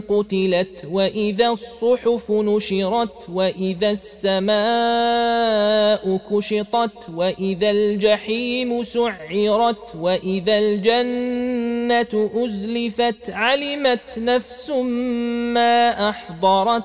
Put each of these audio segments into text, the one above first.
قتلت وإذا الصحف نشرت وإذا السماء كشطت وإذا الجحيم سعرت وإذا الجنة أزلفت علمت نفس ما أحضرت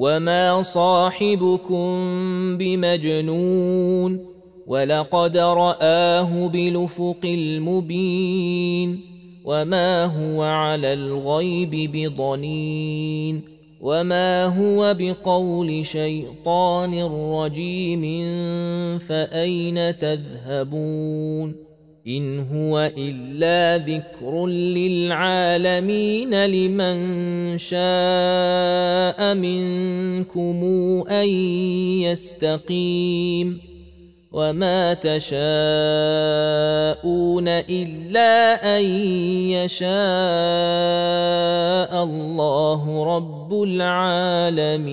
وما صاحبكم بمجنون ولقد راه بالافق المبين وما هو على الغيب بضنين وما هو بقول شيطان رجيم فاين تذهبون إن هو إلا ذكر للعالمين لمن شاء منكم أن يستقيم وما تشاءون إلا أن يشاء الله رب العالمين